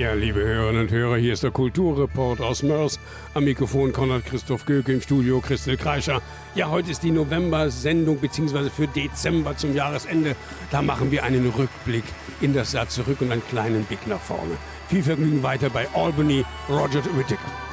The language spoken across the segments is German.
Ja, liebe Hörerinnen und Hörer, hier ist der Kulturreport aus Mörs. Am Mikrofon Konrad Christoph Göke, im Studio Christel Kreischer. Ja, heute ist die November-Sendung, beziehungsweise für Dezember zum Jahresende. Da machen wir einen Rückblick in das Jahr zurück und einen kleinen Blick nach vorne. Viel Vergnügen weiter bei Albany, Roger Whittaker.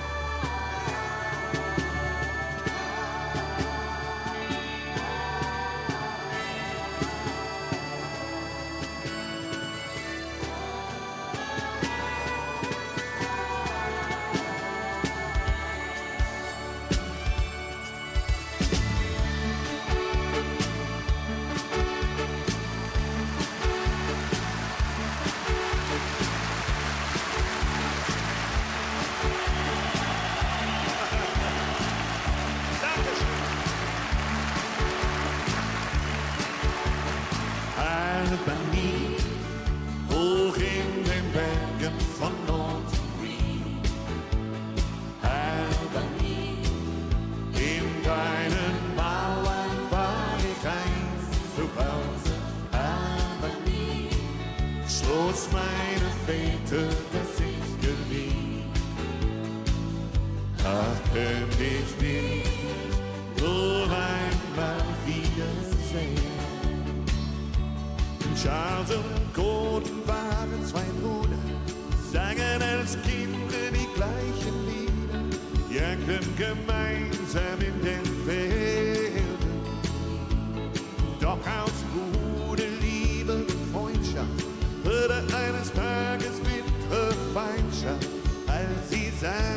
Als Kinder die gleichen Lieder, jagten gemeinsam in den Feldern. Doch aus Bruderliebe und Freundschaft wurde eines Tages bittere Feindschaft, als sie sahen,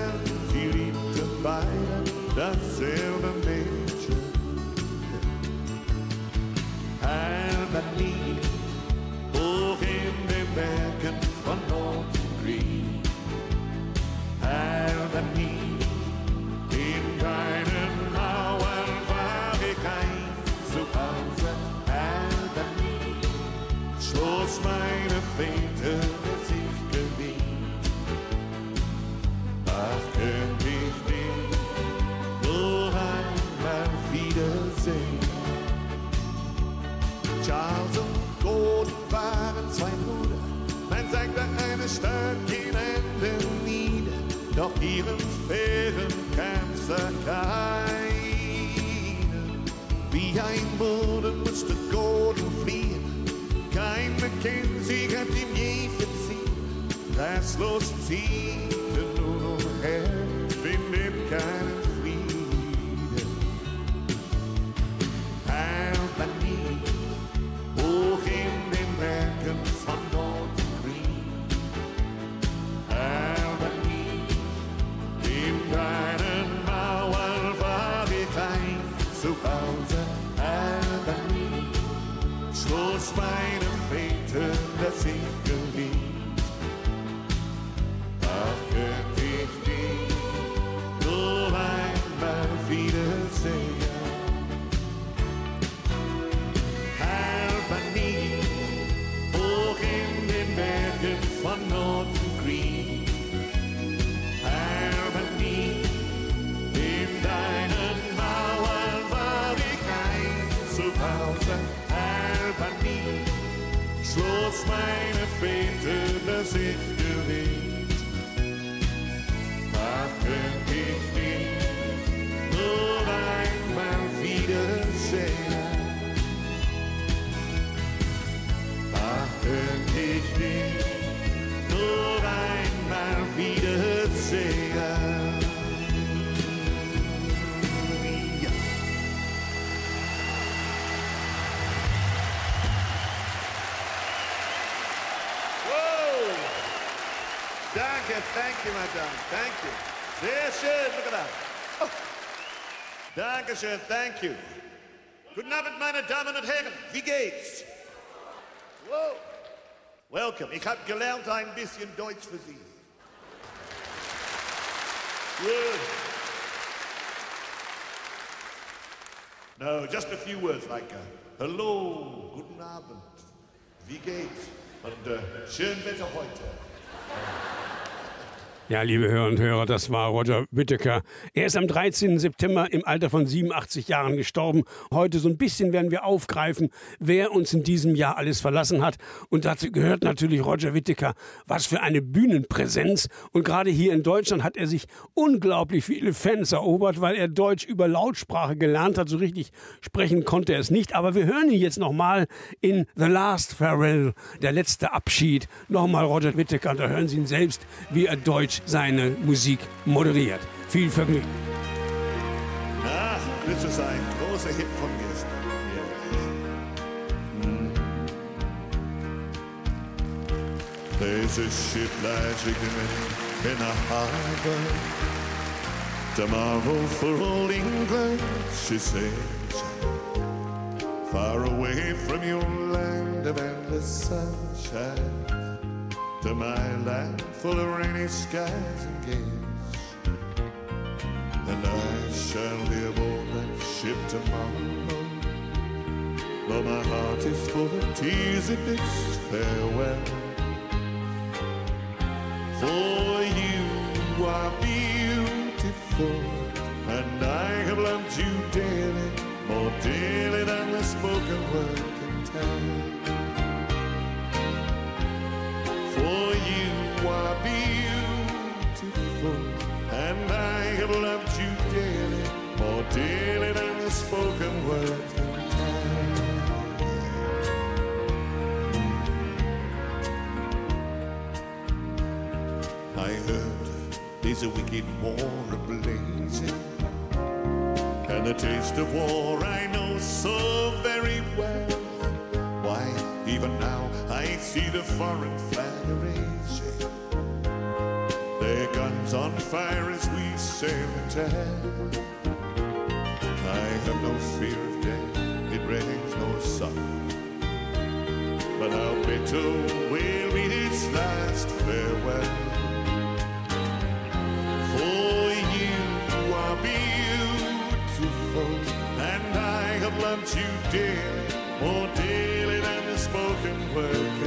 doch ihren Fähren kam's da keine. Wie ein Bruder musste Gordon fliehen, kein Mackenzie hat ihm je verziehen. Rastlos zieht thank you, madame. Thank you. Sehr schön, look at that. Oh. Dankeschön, thank you. Guten Abend, meine Damen und Herren. Wie geht's? Wow. Welcome. Ich habe gelernt ein bisschen Deutsch für Sie. Good. No, just a few words like uh, Hello, guten Abend. Wie geht's? Und äh, schön Wetter heute. Ja, liebe Hörer und Hörer, das war Roger Whittaker. Er ist am 13. September im Alter von 87 Jahren gestorben. Heute so ein bisschen werden wir aufgreifen, wer uns in diesem Jahr alles verlassen hat. Und dazu gehört natürlich Roger Whittaker. Was für eine Bühnenpräsenz. Und gerade hier in Deutschland hat er sich unglaublich viele Fans erobert, weil er Deutsch über Lautsprache gelernt hat. So richtig sprechen konnte er es nicht. Aber wir hören ihn jetzt nochmal in The Last Farewell, der letzte Abschied. Nochmal Roger Whittaker. Da hören Sie ihn selbst, wie er Deutsch seine Musik moderiert. Viel Vergnügen. Ah, das ist ein großer Hit von gestern. There's a ship lies in a harbor. Tomorrow for old England, she says. Far away from your land of endless sunshine to my land full of rainy skies and gales. And I shall be aboard that ship tomorrow. Though my heart is full of tears at this farewell. For you are beautiful, and I have loved you dearly, more dearly than the spoken word can tell. For you are beautiful, and I have loved you dearly, more dearly than the spoken word can tell. I heard there's a wicked war ablazing, and the taste of war I know so very well. Why, even now I see the foreign flag raising, their guns on fire as we sail into hell. I have no fear of death, it rains no sun. But how bitter will be this last farewell. For you are beautiful, and I have loved you dearly, more dearly than the spoken word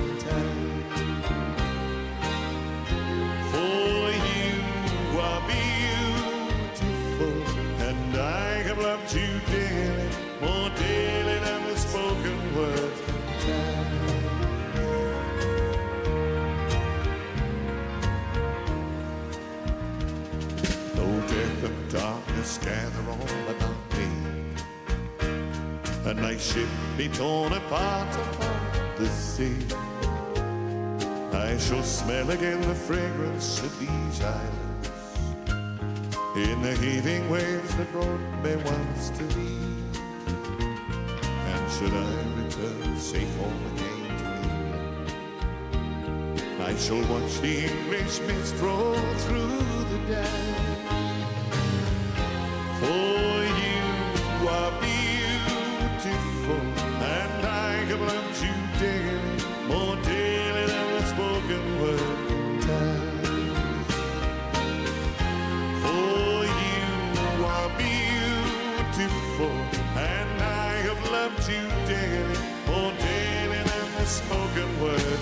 darkness gather all about me, a night ship be torn apart upon the sea. I shall smell again the fragrance of these islands in the heaving waves that brought me once to thee. And should I return safe home again to England, I shall watch the English mist roll through the dam. You dearly, more dearly than the spoken word.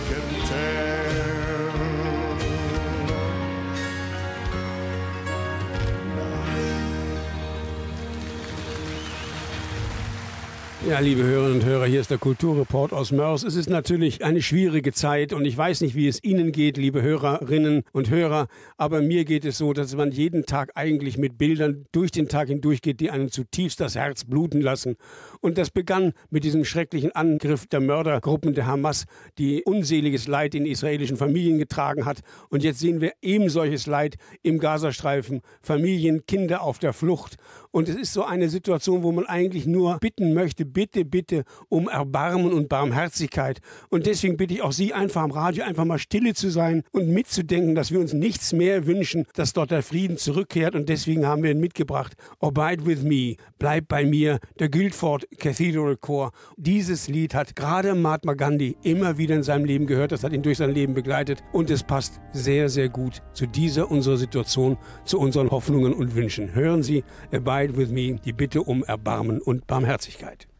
Ja, liebe Hörerinnen und Hörer, hier ist der Kulturreport aus Mörs. Es ist natürlich eine schwierige Zeit und ich weiß nicht, wie es Ihnen geht, liebe Hörerinnen und Hörer, aber mir geht es so, dass man jeden Tag eigentlich mit Bildern durch den Tag hindurch geht, die einen zutiefst das Herz bluten lassen. Und das begann mit diesem schrecklichen Angriff der Mördergruppen der Hamas, die unseliges Leid in israelischen Familien getragen hat. Und jetzt sehen wir eben solches Leid im Gazastreifen, Familien, Kinder auf der Flucht. Und es ist so eine Situation, wo man eigentlich nur bitten möchte, bitte, bitte um Erbarmen und Barmherzigkeit. Und deswegen bitte ich auch Sie einfach am Radio einfach mal stille zu sein und mitzudenken, dass wir uns nichts mehr wünschen, dass dort der Frieden zurückkehrt. Und deswegen haben wir ihn mitgebracht. Abide with me, bleib bei mir, der Guildford Cathedral Chor. Dieses Lied hat gerade Mahatma Gandhi immer wieder in seinem Leben gehört. Das hat ihn durch sein Leben begleitet. Und es passt sehr, sehr gut zu dieser unserer Situation, zu unseren Hoffnungen und Wünschen. Hören Sie Abide with me, die Bitte um Erbarmen und Barmherzigkeit.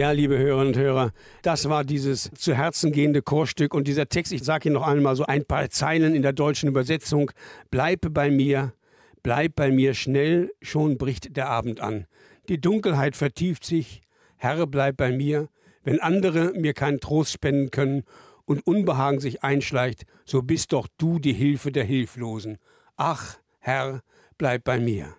Ja, liebe Hörerinnen und Hörer, das war dieses zu Herzen gehende Chorstück und dieser Text, ich sage Ihnen noch einmal so ein paar Zeilen in der deutschen Übersetzung. Bleibe bei mir, bleib bei mir schnell, schon bricht der Abend an. Die Dunkelheit vertieft sich, Herr, bleib bei mir. Wenn andere mir keinen Trost spenden können und Unbehagen sich einschleicht, so bist doch du die Hilfe der Hilflosen. Ach, Herr, bleib bei mir.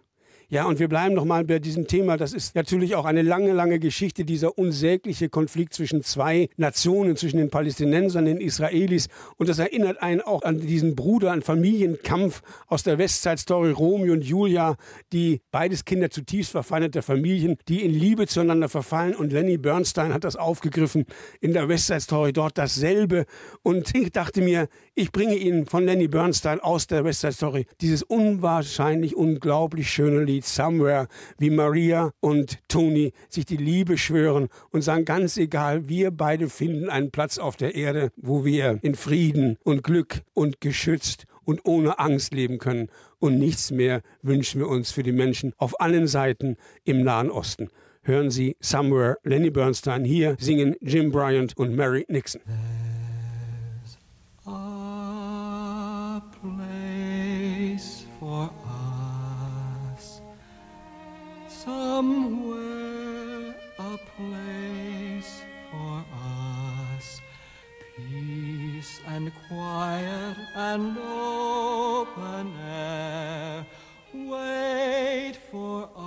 Ja, und wir bleiben noch mal bei diesem Thema. Das ist natürlich auch eine lange, lange Geschichte, dieser unsägliche Konflikt zwischen zwei Nationen, zwischen den Palästinensern den Israelis. Und das erinnert einen auch an diesen Bruder, an Familienkampf aus der Westside-Story Romeo und Julia, die beides Kinder zutiefst verfeindeter Familien, die in Liebe zueinander verfallen. Und Lenny Bernstein hat das aufgegriffen in der Westside-Story dort dasselbe. Und ich dachte mir, ich bringe Ihnen von Lenny Bernstein aus der Westside-Story dieses unwahrscheinlich, unglaublich schöne Lied. Lied Somewhere, wie Maria und Tony sich die Liebe schwören und sagen, ganz egal, wir beide finden einen Platz auf der Erde, wo wir in Frieden und Glück und geschützt und ohne Angst leben können. Und nichts mehr wünschen wir uns für die Menschen auf allen Seiten im Nahen Osten. Hören Sie Somewhere, Lenny Bernstein hier singen Jim Bryant und Mary Nixon. Somewhere a place for us. Peace and quiet and open air wait for us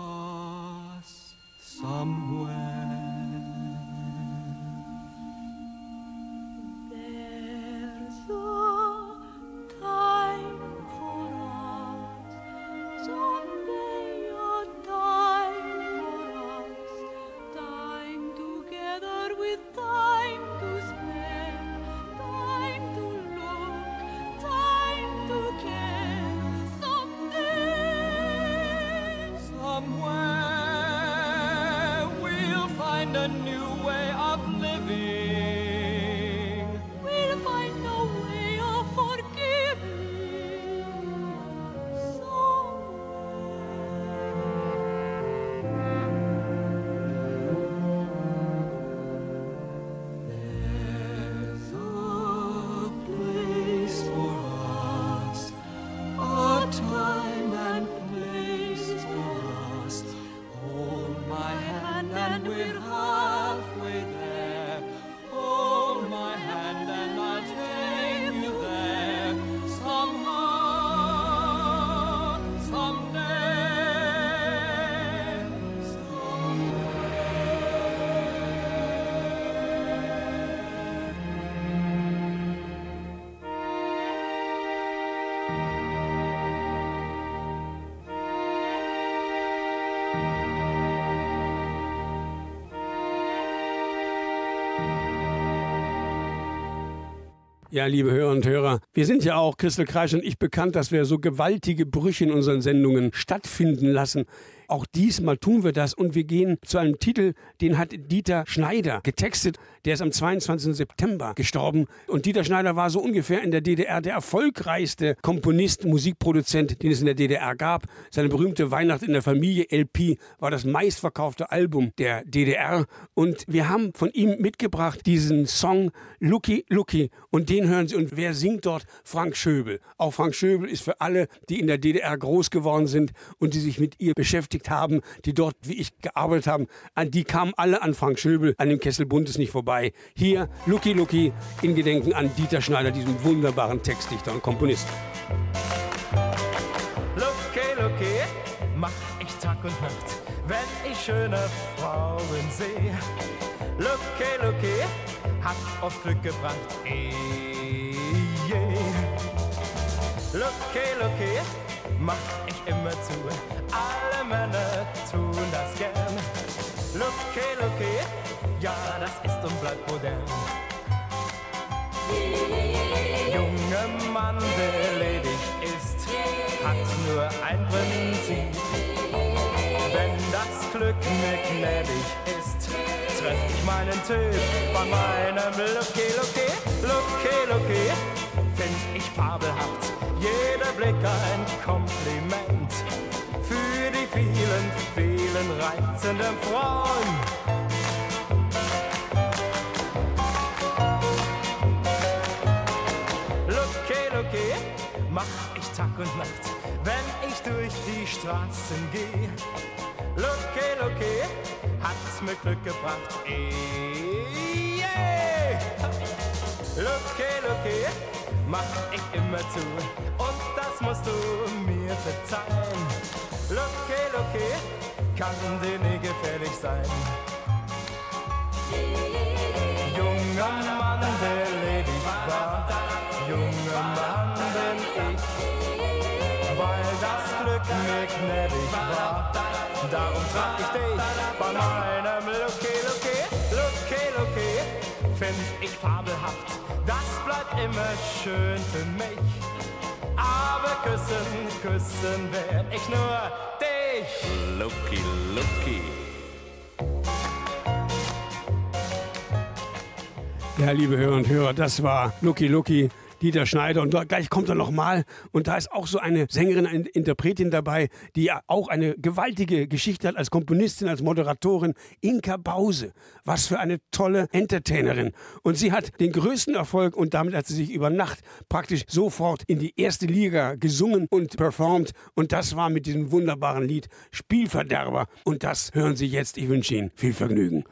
Ja, liebe Hörer und Hörer, wir sind ja auch, Christel Kreisch und ich, bekannt, dass wir so gewaltige Brüche in unseren Sendungen stattfinden lassen. Auch diesmal tun wir das und wir gehen zu einem Titel, den hat Dieter Schneider getextet. Der ist am 22. September gestorben. Und Dieter Schneider war so ungefähr in der DDR der erfolgreichste Komponist, Musikproduzent, den es in der DDR gab. Seine berühmte Weihnacht in der Familie LP war das meistverkaufte Album der DDR. Und wir haben von ihm mitgebracht diesen Song Lucky Lucky. Und den hören Sie. Und wer singt dort? Frank Schöbel. Auch Frank Schöbel ist für alle, die in der DDR groß geworden sind und die sich mit ihr beschäftigt haben, die dort wie ich gearbeitet haben, an die kamen alle an Frank Schöbel, an dem Kessel Buntes nicht vorbei. Hier Lucky Lucky in Gedenken an Dieter Schneider, diesem wunderbaren Textdichter und Komponisten. Looky, looky, mach ich Tag und Nacht, wenn ich schöne Frauen sehe. Looky, looky, hat oft Glück gebracht, eh, je. Looky, looky, mach ich immer zu, alle Männer tun das gern. Looky, looky, ja, das ist und bleibt modern. Junger Mann, der ledig ist, hat nur ein Prinzip. Wenn das Glück mir gnädig ist, treff ich meinen Typ bei meinem Looky Looky, Looky Looky. diesen reizenden Frauen. mach ich Tag und Nacht, wenn ich durch die Straßen gehe. Lucky Lucky hat's mir Glück gebracht. Ey, yeah. Lucky Lucky mach ich immer zu und das musst du mir verzeihen. Lucky Lucky kann dir nie gefährlich sein. Junger Mann, der ledig war, junger Mann bin ich, weil das Glück mir gnädig war. Darum traf ich dich bei meinem Lucky, Lucky, Lucky, Lucky, find ich fabelhaft, das bleibt immer schön für mich. Aber küssen, küssen werd ich nur dich. Lucky, Lucky. Ja, liebe Hörer und Hörer, das war Lucky Lucky, Dieter Schneider. Und gleich kommt er nochmal. Und da ist auch so eine Sängerin, eine Interpretin dabei, die ja auch eine gewaltige Geschichte hat als Komponistin, als Moderatorin. Inka Bause. Was für eine tolle Entertainerin. Und sie hat den größten Erfolg und damit hat sie sich über Nacht praktisch sofort in die erste Liga gesungen und performt. Und das war mit diesem wunderbaren Lied Spielverderber. Und das hören Sie jetzt. Ich wünsche Ihnen viel Vergnügen.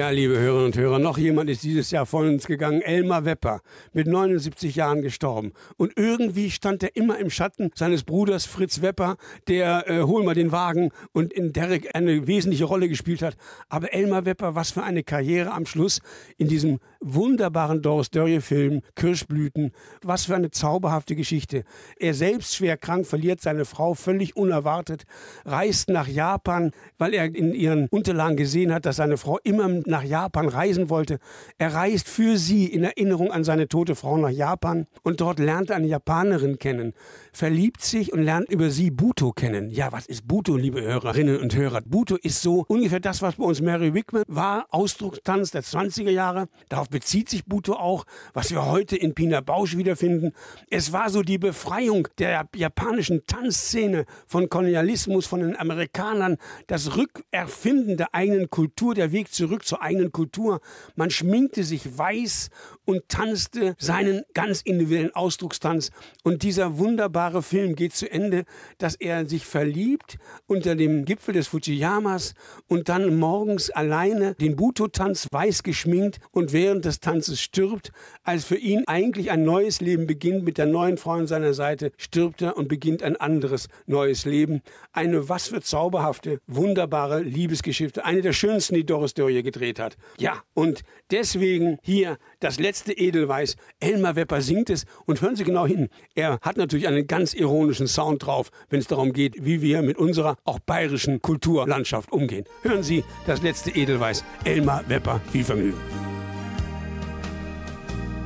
Ja, liebe Hörerinnen und Hörer, noch jemand ist dieses Jahr von uns gegangen, Elmar Wepper, mit 79 Jahren gestorben. Und irgendwie stand er immer im Schatten seines Bruders Fritz Wepper, der äh, Hol mal den Wagen und in Derek eine wesentliche Rolle gespielt hat. Aber Elmar Wepper, was für eine Karriere am Schluss in diesem wunderbaren Doris Dörrie-Film Kirschblüten. Was für eine zauberhafte Geschichte. Er selbst schwer krank, verliert seine Frau völlig unerwartet, reist nach Japan, weil er in ihren Unterlagen gesehen hat, dass seine Frau immer nach Japan reisen wollte. Er reist für sie in Erinnerung an seine tote Frau nach Japan und dort lernt er eine Japanerin kennen, verliebt sich und lernt über sie Buto kennen. Ja, was ist Buto, liebe Hörerinnen und Hörer? Buto ist so ungefähr das, was bei uns Mary Wickman war, Ausdruckstanz der 20er Jahre. Darauf bezieht sich Buto auch, was wir heute in Pina Bausch wiederfinden. Es war so die Befreiung der japanischen Tanzszene von Kolonialismus, von den Amerikanern, das Rückerfinden der eigenen Kultur, der Weg zurück zur eigenen Kultur. Man schminkte sich weiß und tanzte seinen ganz individuellen Ausdruckstanz. Und dieser wunderbare Film geht zu Ende, dass er sich verliebt unter dem Gipfel des Fujiyamas und dann morgens alleine den Buto-Tanz weiß geschminkt und während des Tanzes stirbt, als für ihn eigentlich ein neues Leben beginnt mit der neuen Frau an seiner Seite, stirbt er und beginnt ein anderes neues Leben. Eine was für zauberhafte, wunderbare Liebesgeschichte, eine der schönsten, die Doris Dörrie gedreht hat. Ja, und deswegen hier das letzte Edelweiß. Elmar Wepper singt es und hören Sie genau hin. Er hat natürlich einen ganz ironischen Sound drauf, wenn es darum geht, wie wir mit unserer auch bayerischen Kulturlandschaft umgehen. Hören Sie das letzte Edelweiß. Elmar Wepper, viel Vergnügen.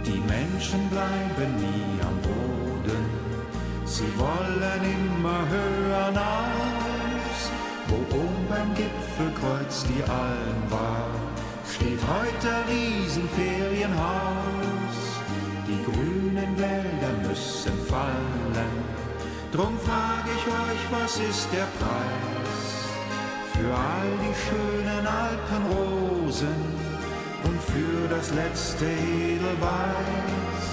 Die Menschen bleiben nie am Boden, sie wollen immer höher hinaus. Wo oben beim Gipfelkreuz die Alm heute Riesenferienhaus. Die grünen Wälder müssen fallen, drum frage ich euch, was ist der Preis für all die schönen Alpenrosen? und für das letzte Edelweiß,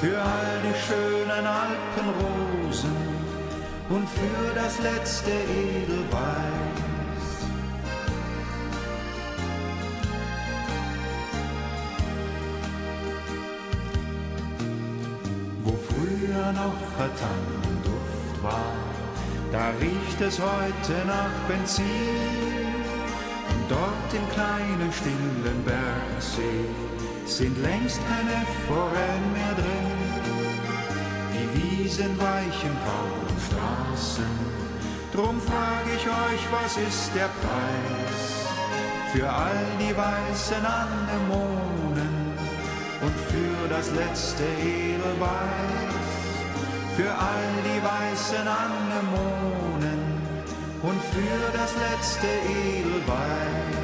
für all die schönen Alpenrosen und für das letzte Edelweiß. Früher noch ein Tannenduft war, da riecht es heute nach Benzin. Dort im kleinen stillen Bergsee sind längst keine Forellen mehr drin. Die Wiesen weichen kaum Straßen. Drum frag ich euch, was ist der Preis für all die weißen Anemonen und für das letzte Edelweiß? Für all die weißen Anemonen und für das letzte Edelweiß.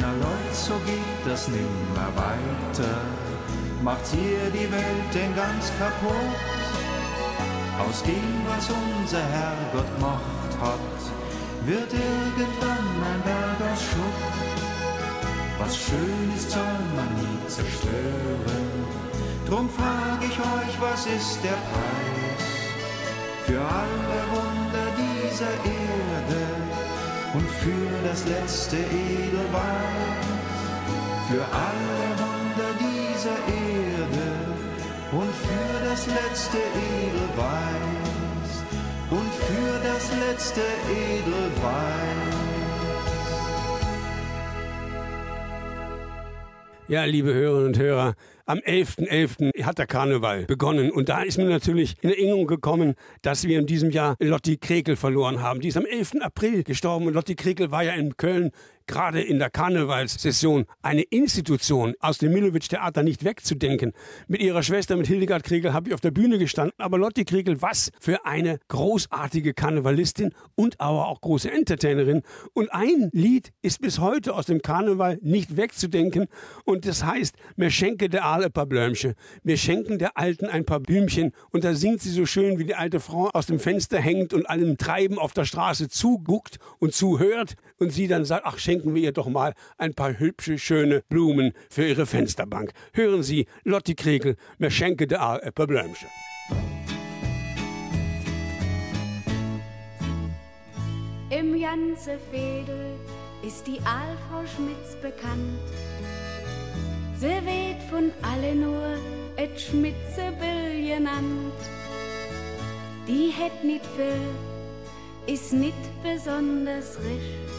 Na Leute, so geht das nimmer weiter, macht hier die Welt denn ganz kaputt. Aus dem, was unser Herrgott gemacht hat, wird irgendwann ein Berg aus Schutt. Was schön ist, soll man nie zerstören. Drum frag ich euch, was ist der Preis für alle Wunder dieser Erde und für das letzte Edelweiß? Für alle Wunder dieser Erde und für das letzte Edelweiß und für das letzte Edelweiß. Ja, liebe Hörerinnen und Hörer, am 11.11. .11. hat der Karneval begonnen und da ist mir natürlich in Erinnerung gekommen, dass wir in diesem Jahr Lotti Krekel verloren haben. Die ist am 11. April gestorben und Lotti Krekel war ja in Köln gerade in der Karnevalssession eine Institution aus dem Milowitsch-Theater nicht wegzudenken. Mit ihrer Schwester, mit Hildegard Kriegel, habe ich auf der Bühne gestanden. Aber Lotti Kriegel, was für eine großartige Karnevalistin und aber auch große Entertainerin. Und ein Lied ist bis heute aus dem Karneval nicht wegzudenken. Und das heißt, mir schenke der Aal ein paar Blömchen. Wir schenken der Alten ein paar Blümchen. Und da singt sie so schön, wie die alte Frau aus dem Fenster hängt und allem Treiben auf der Straße zuguckt und zuhört. Und sie dann sagt, ach, schenken wir ihr doch mal ein paar hübsche, schöne Blumen für ihre Fensterbank. Hören Sie, Lotti Kregel, mir schenke der Aal ein paar Blömchen. Im ganze Fädel ist die Aalfrau Schmitz bekannt. Sie wird von alle nur et Schmitzebill genannt. Die het nit viel, ist nit besonders risch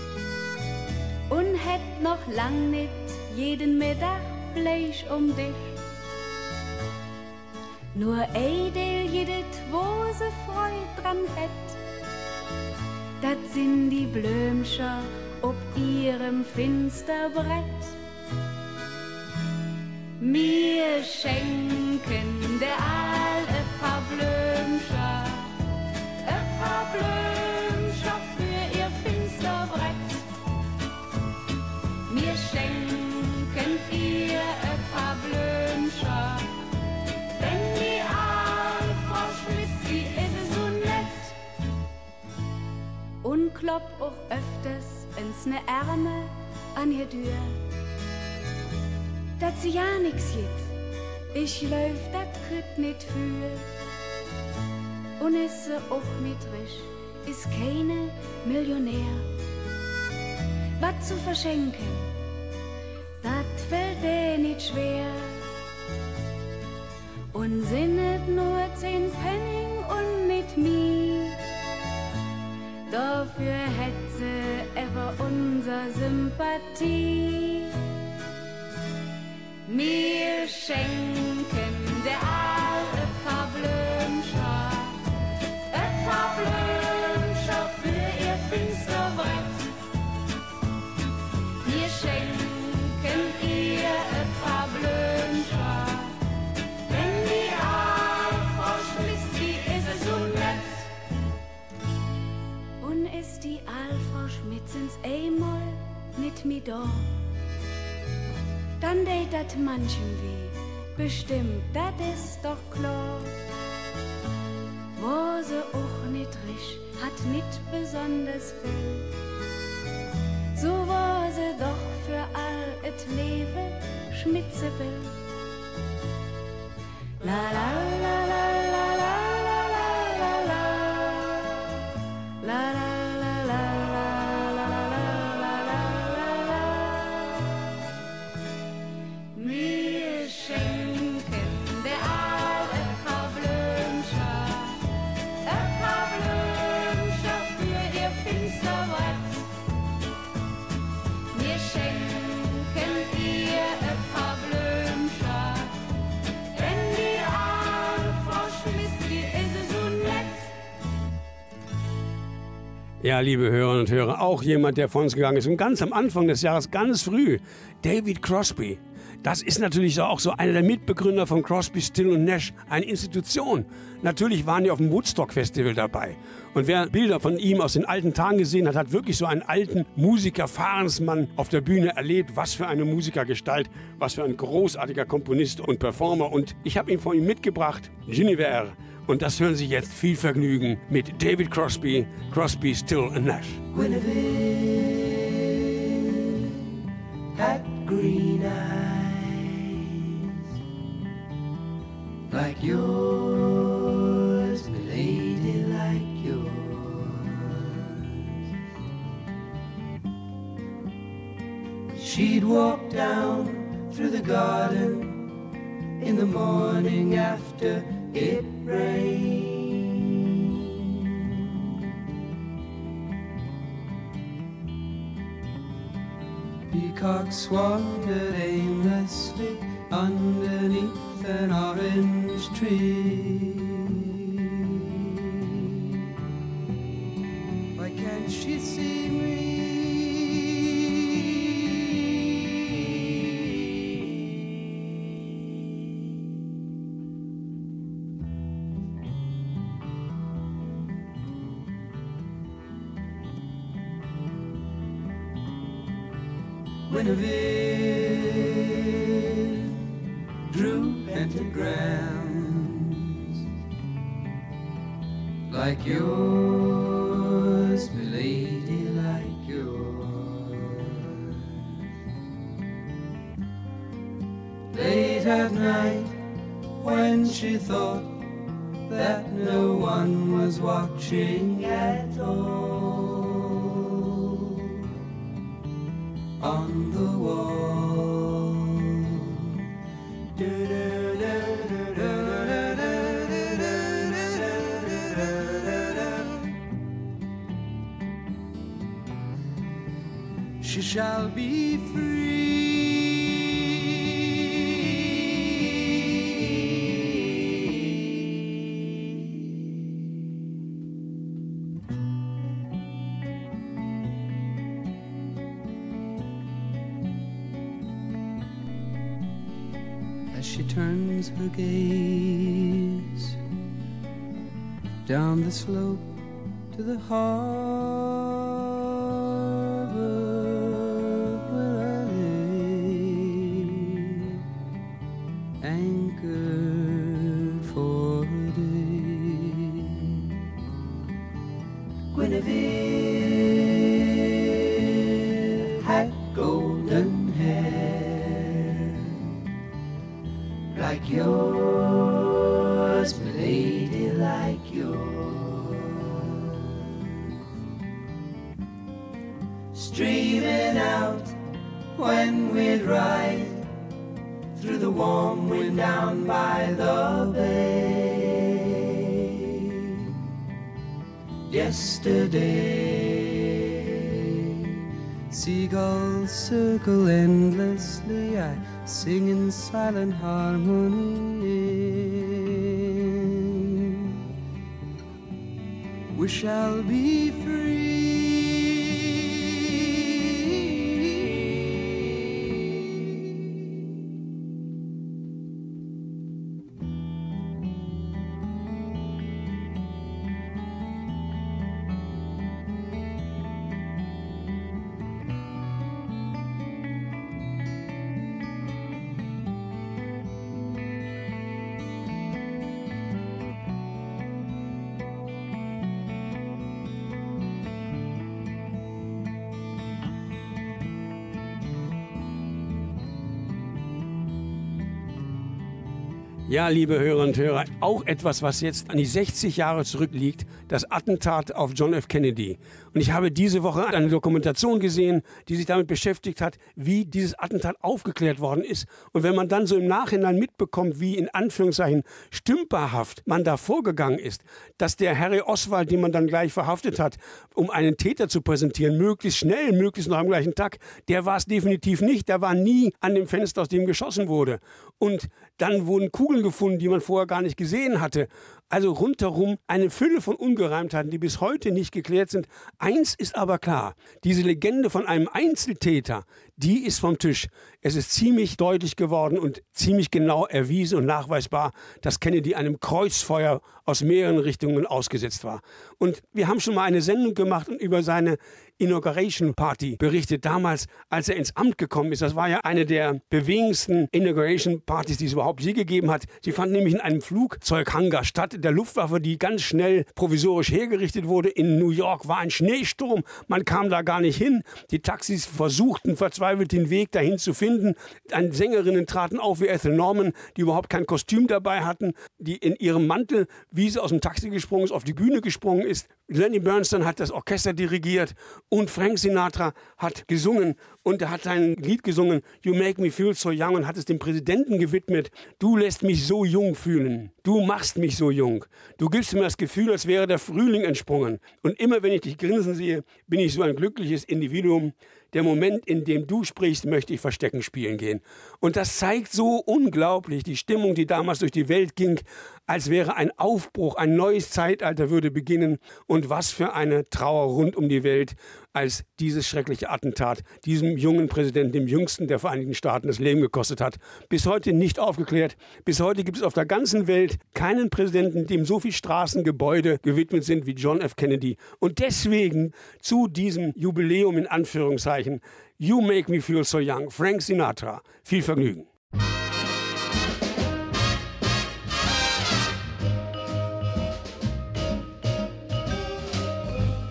und hätt noch lang nit jeden Mittag Fleisch um dich. Nur Edel jedet, wo se Freud dran hätt, dat sind die Blömscher ob ihrem Finsterbrett. Mir schenken der Aal ein paar Blömscher, ein paar Blömscher. Klopp auch öfters ins ne Ärme an ihr Tür. Dat sie ja nix gibt. Ich läuf dat küt nit für. Und ist sie auch nit risch, ist keine Millionär. Was zu verschenken, dat fällt dir nicht schwer. Und sinnet nur zehn Penning und mit mir. Dafür hätte er unser Sympathie. Mir schenkt Alfrau Schmitzens einmal mit mir da, dann deit dat manchem weh, bestimmt, dat ist doch klar. Wo auch nit risch, hat nit besonders viel, so war doch für all et Leben schmitzebel. La la la la la Ja, liebe Hörerinnen und Hörer, auch jemand, der von uns gegangen ist und ganz am Anfang des Jahres, ganz früh, David Crosby. Das ist natürlich auch so einer der Mitbegründer von Crosby, Still und Nash, eine Institution. Natürlich waren die auf dem Woodstock Festival dabei. Und wer Bilder von ihm aus den alten Tagen gesehen hat, hat wirklich so einen alten Musiker, Fahrensmann auf der Bühne erlebt. Was für eine Musikergestalt, was für ein großartiger Komponist und Performer. Und ich habe ihn von ihm mitgebracht, Giniver. Und das hören Sie jetzt viel Vergnügen mit David Crosby, Crosby, Still and Nash. had green eyes like yours, my lady, like yours. She'd walk down through the garden in the morning after it rained. Peacocks wandered aimlessly underneath an orange tree. Why can't she see me? Guinevere drew pentagrams like yours, my lady, like yours. Late at night, when she thought that no one was watching at all shall be free. as she turns her gaze down the slope to the harbor Yesterday, seagulls circle endlessly. I sing in silent harmony. We shall be free. Ja, liebe Hörer und Hörer, auch etwas, was jetzt an die 60 Jahre zurückliegt, das Attentat auf John F. Kennedy. Und ich habe diese Woche eine Dokumentation gesehen, die sich damit beschäftigt hat, wie dieses Attentat aufgeklärt worden ist. Und wenn man dann so im Nachhinein mitbekommt, wie in Anführungszeichen stümperhaft man da vorgegangen ist, dass der Harry Oswald, den man dann gleich verhaftet hat, um einen Täter zu präsentieren, möglichst schnell, möglichst noch am gleichen Tag, der war es definitiv nicht. Der war nie an dem Fenster, aus dem geschossen wurde. Und dann wurden Kugeln gefunden, die man vorher gar nicht gesehen hatte. Also rundherum eine Fülle von Ungereimtheiten, die bis heute nicht geklärt sind. Eins ist aber klar, diese Legende von einem Einzeltäter, die ist vom Tisch. Es ist ziemlich deutlich geworden und ziemlich genau erwiesen und nachweisbar, dass Kennedy einem Kreuzfeuer aus mehreren Richtungen ausgesetzt war. Und wir haben schon mal eine Sendung gemacht und über seine Inauguration Party berichtet, damals, als er ins Amt gekommen ist. Das war ja eine der bewegendsten Inauguration Partys, die es überhaupt je gegeben hat. Sie fand nämlich in einem Flugzeughangar statt, der Luftwaffe, die ganz schnell provisorisch hergerichtet wurde. In New York war ein Schneesturm, man kam da gar nicht hin. Die Taxis versuchten verzweifelt den Weg dahin zu finden. Ein Sängerinnen traten auf wie Ethel Norman, die überhaupt kein Kostüm dabei hatten, die in ihrem Mantel, wie sie aus dem Taxi gesprungen ist, auf die Bühne gesprungen ist. Lenny Bernstein hat das Orchester dirigiert und Frank Sinatra hat gesungen und er hat sein Lied gesungen, You Make Me Feel So Young und hat es dem Präsidenten gewidmet. Du lässt mich so jung fühlen. Du machst mich so jung. Du gibst mir das Gefühl, als wäre der Frühling entsprungen. Und immer wenn ich dich grinsen sehe, bin ich so ein glückliches Individuum. Der Moment, in dem du sprichst, möchte ich Verstecken spielen gehen. Und das zeigt so unglaublich die Stimmung, die damals durch die Welt ging, als wäre ein Aufbruch, ein neues Zeitalter würde beginnen. Und was für eine Trauer rund um die Welt, als dieses schreckliche Attentat diesem jungen Präsidenten, dem jüngsten der Vereinigten Staaten, das Leben gekostet hat. Bis heute nicht aufgeklärt. Bis heute gibt es auf der ganzen Welt keinen Präsidenten, dem so viele Straßengebäude gewidmet sind wie John F. Kennedy. Und deswegen zu diesem Jubiläum in Anführungszeichen, You Make Me Feel So Young, Frank Sinatra. Viel Vergnügen.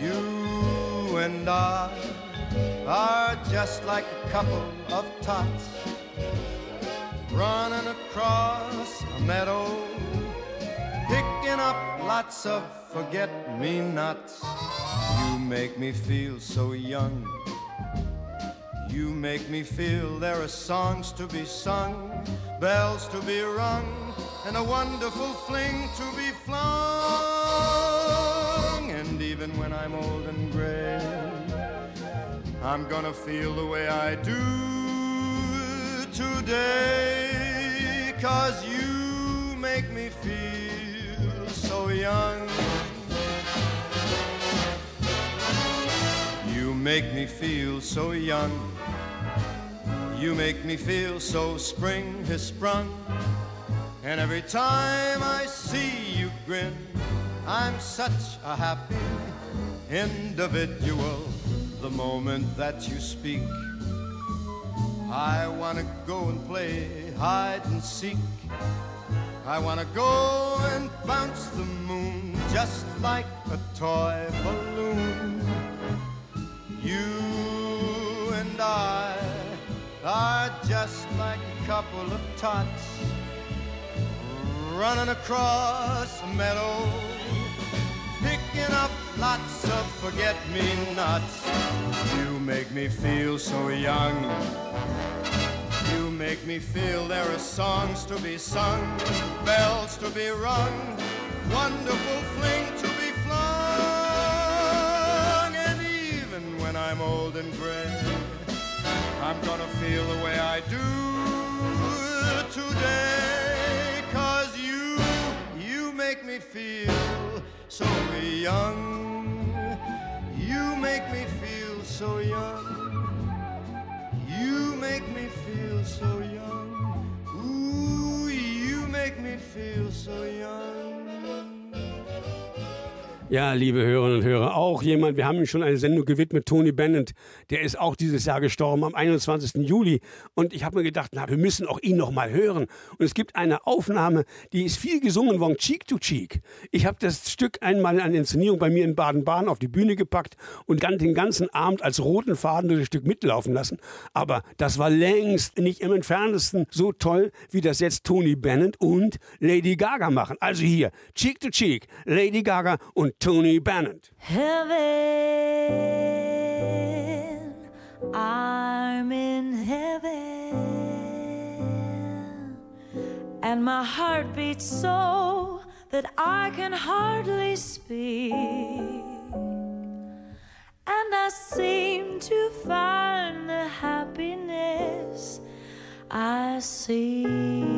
You and I are just like a couple of tots running across a meadow, picking up lots of forget me nots. You make me feel so young. You make me feel there are songs to be sung, bells to be rung, and a wonderful fling to be flung. Even when I'm old and gray, I'm gonna feel the way I do today. cause you make me feel so young. You make me feel so young. You make me feel so spring has sprung. And every time I see you grin, I'm such a happy individual. The moment that you speak, I wanna go and play hide and seek. I wanna go and bounce the moon just like a toy balloon. You and I are just like a couple of tots running across meadow, picking up lots of forget-me-nots. You make me feel so young. You make me feel there are songs to be sung, bells to be rung, wonderful fling to be flung. And even when I'm old and gray, I'm gonna feel the way I do today. Cause you, you make me feel so young. You make me feel so young. You make me feel so young. Ooh, you make me feel so young. Ja, liebe Hörerinnen und Hörer, auch jemand, wir haben ihm schon eine Sendung gewidmet, Tony Bennett, der ist auch dieses Jahr gestorben am 21. Juli und ich habe mir gedacht, na, wir müssen auch ihn noch mal hören und es gibt eine Aufnahme, die ist viel gesungen worden, Cheek to Cheek. Ich habe das Stück einmal in einer Inszenierung bei mir in Baden-Baden auf die Bühne gepackt und dann den ganzen Abend als roten Faden durch das Stück mitlaufen lassen, aber das war längst nicht im entferntesten so toll, wie das jetzt Tony Bennett und Lady Gaga machen. Also hier, Cheek to Cheek, Lady Gaga und Tony Bennett. Heaven, I'm in heaven, and my heart beats so that I can hardly speak. And I seem to find the happiness I seek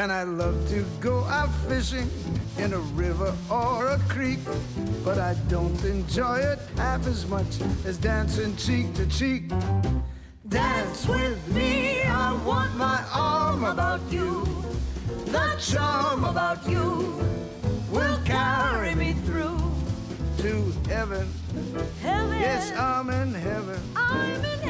And I love to go out fishing in a river or a creek. But I don't enjoy it half as much as dancing cheek to cheek. Dance with me, I want my arm about you. The charm about you will carry me through to heaven. Heaven, Yes, I'm in heaven. I'm in heaven.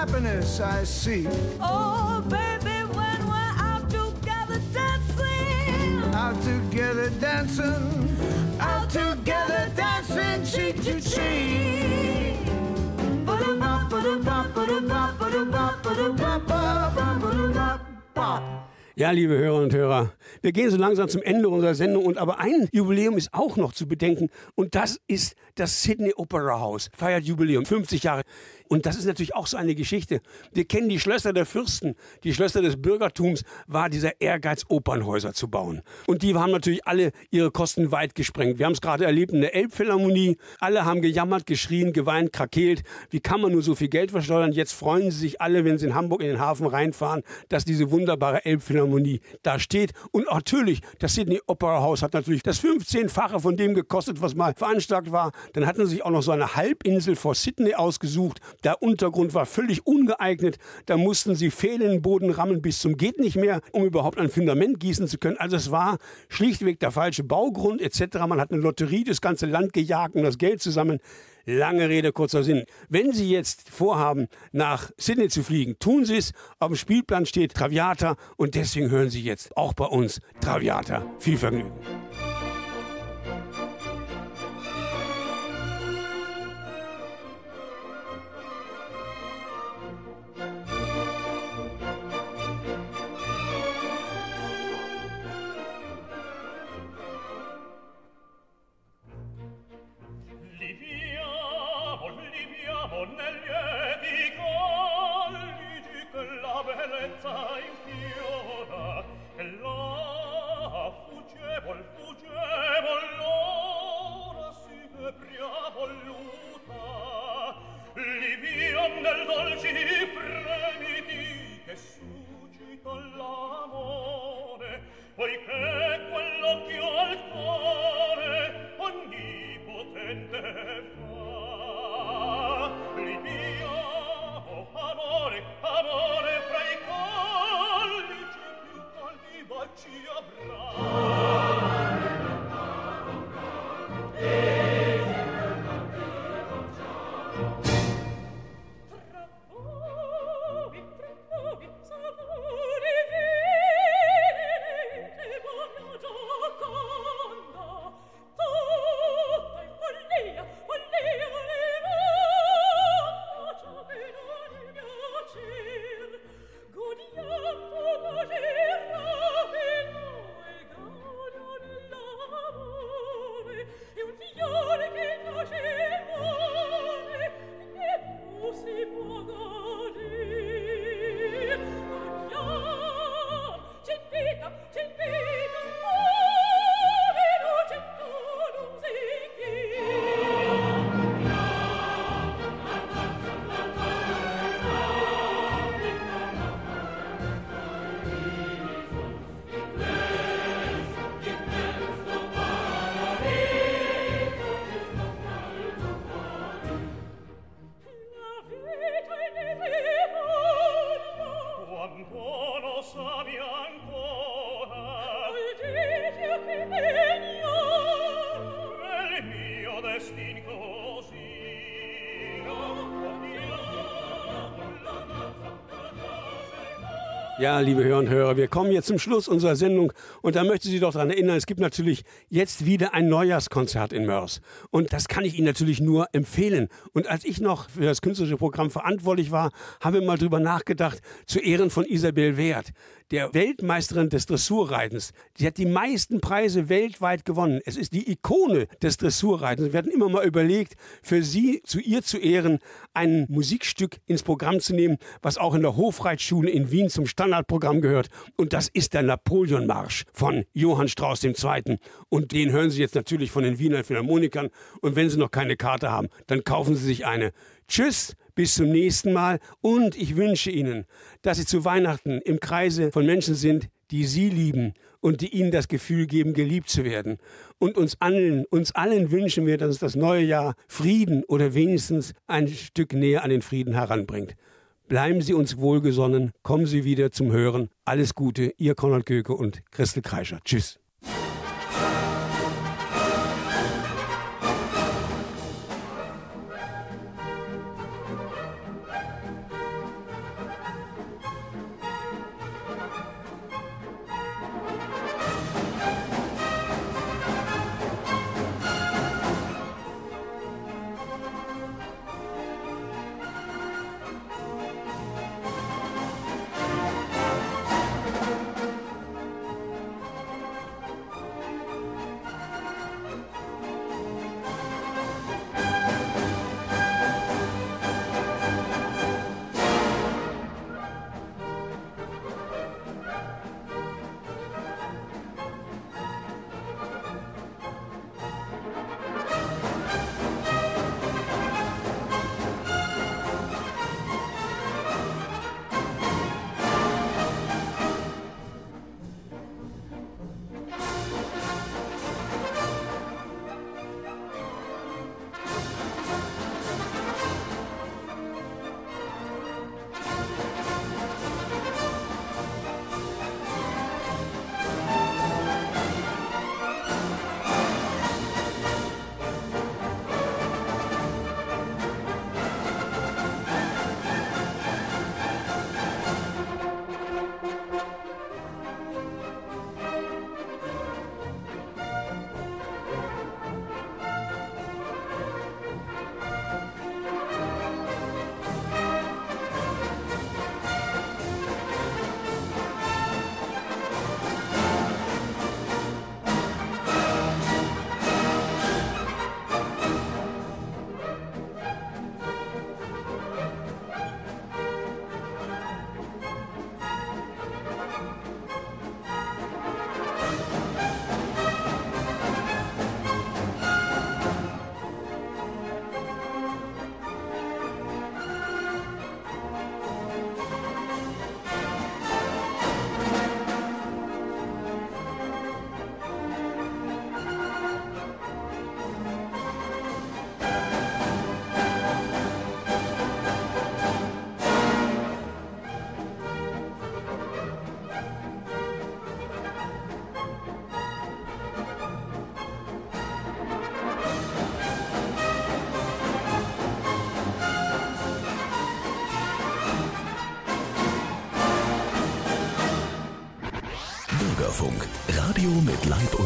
Happiness I seek. Oh, baby, when we're out together dancing, Out together dancing, out together dancing cheek to cheek. Ja, liebe Hörer und Hörer, wir gehen so langsam zum Ende unserer Sendung und aber ein Jubiläum ist auch noch zu bedenken und das ist das Sydney Opera House. Feiert Jubiläum, 50 Jahre. Und das ist natürlich auch so eine Geschichte. Wir kennen die Schlösser der Fürsten, die Schlösser des Bürgertums, war dieser Ehrgeiz, Opernhäuser zu bauen. Und die haben natürlich alle ihre Kosten weit gesprengt. Wir haben es gerade erlebt in der Elbphilharmonie. Alle haben gejammert, geschrien, geweint, krakeelt. Wie kann man nur so viel Geld versteuern? Jetzt freuen sie sich alle, wenn sie in Hamburg in den Hafen reinfahren, dass diese wunderbare Elbphilharmonie da steht. Und natürlich, das Sydney Opera House hat natürlich das 15-fache von dem gekostet, was mal veranstaltet war. Dann hatten sie sich auch noch so eine Halbinsel vor Sydney ausgesucht. Der Untergrund war völlig ungeeignet. Da mussten sie fehlenden Boden rammen bis zum geht nicht mehr, um überhaupt ein Fundament gießen zu können. Also es war schlichtweg der falsche Baugrund etc. Man hat eine Lotterie das ganze Land gejagt und das Geld zusammen. Lange Rede, kurzer Sinn. Wenn Sie jetzt vorhaben, nach Sydney zu fliegen, tun Sie es. Auf dem Spielplan steht Traviata und deswegen hören Sie jetzt auch bei uns Traviata. Viel Vergnügen. Ja, liebe Hörer und Hörer, wir kommen jetzt zum Schluss unserer Sendung und da möchte ich Sie doch daran erinnern, es gibt natürlich jetzt wieder ein Neujahrskonzert in Mörs und das kann ich Ihnen natürlich nur empfehlen. Und als ich noch für das künstlerische Programm verantwortlich war, haben wir mal drüber nachgedacht, zu Ehren von Isabel Wert, der Weltmeisterin des Dressurreitens. Die hat die meisten Preise weltweit gewonnen. Es ist die Ikone des Dressurreitens. Wir hatten immer mal überlegt, für sie, zu ihr zu Ehren, ein Musikstück ins Programm zu nehmen, was auch in der Hofreitschule in Wien zum Standardprogramm gehört. Und das ist der Napoleonmarsch von Johann Strauss II. Und den hören Sie jetzt natürlich von den Wiener Philharmonikern. Und wenn Sie noch keine Karte haben, dann kaufen Sie sich eine. Tschüss, bis zum nächsten Mal. Und ich wünsche Ihnen, dass Sie zu Weihnachten im Kreise von Menschen sind, die Sie lieben und die Ihnen das Gefühl geben, geliebt zu werden. Und uns allen, uns allen wünschen wir, dass das neue Jahr Frieden oder wenigstens ein Stück näher an den Frieden heranbringt. Bleiben Sie uns wohlgesonnen, kommen Sie wieder zum Hören. Alles Gute, Ihr Konrad Göke und Christel Kreischer. Tschüss.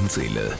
Und Seele.